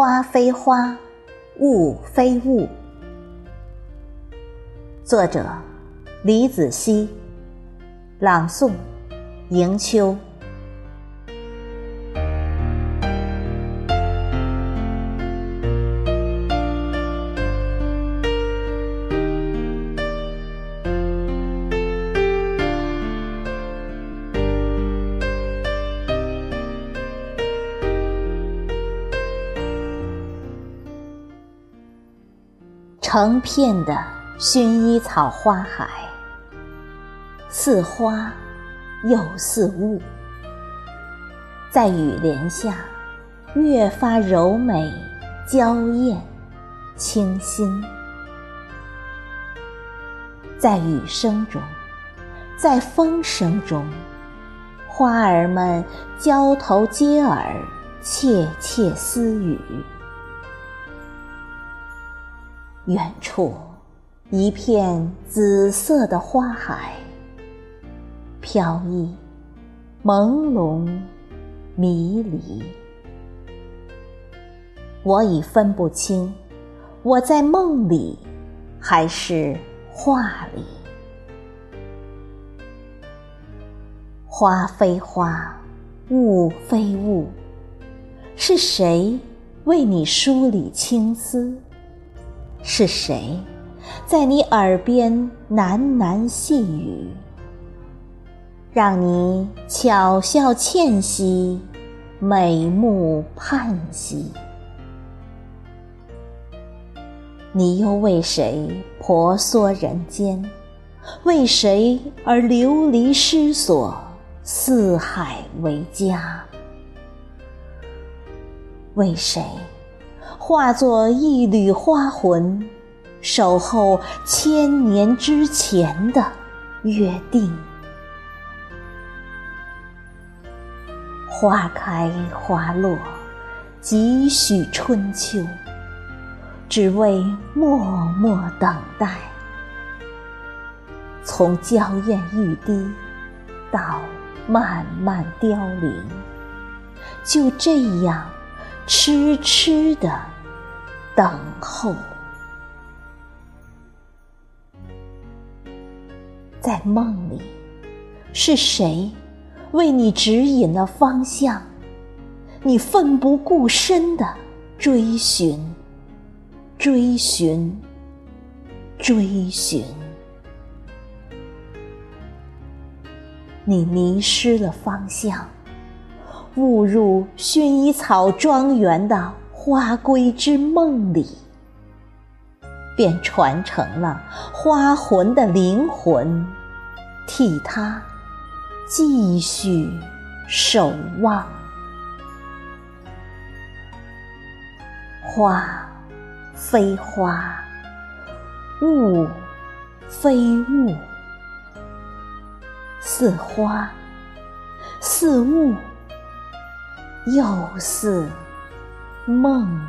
花非花，雾非雾。作者：李子熙，朗诵：迎秋。成片的薰衣草花海，似花又似雾，在雨帘下越发柔美、娇艳、清新。在雨声中，在风声中，花儿们交头接耳，窃窃私语。远处，一片紫色的花海，飘逸、朦胧、迷离。我已分不清，我在梦里，还是画里。花非花，雾非雾，是谁为你梳理青丝？是谁在你耳边喃喃细语，让你巧笑倩兮，美目盼兮？你又为谁婆娑人间？为谁而流离失所，四海为家？为谁？化作一缕花魂，守候千年之前的约定。花开花落，几许春秋，只为默默等待。从娇艳欲滴到慢慢凋零，就这样痴痴的。等候，在梦里，是谁为你指引了方向？你奋不顾身的追寻，追寻，追寻。你迷失了方向，误入薰衣草庄园的。花归之梦里，便传承了花魂的灵魂，替他继续守望。花非花，雾非雾，似花，似雾，又似。梦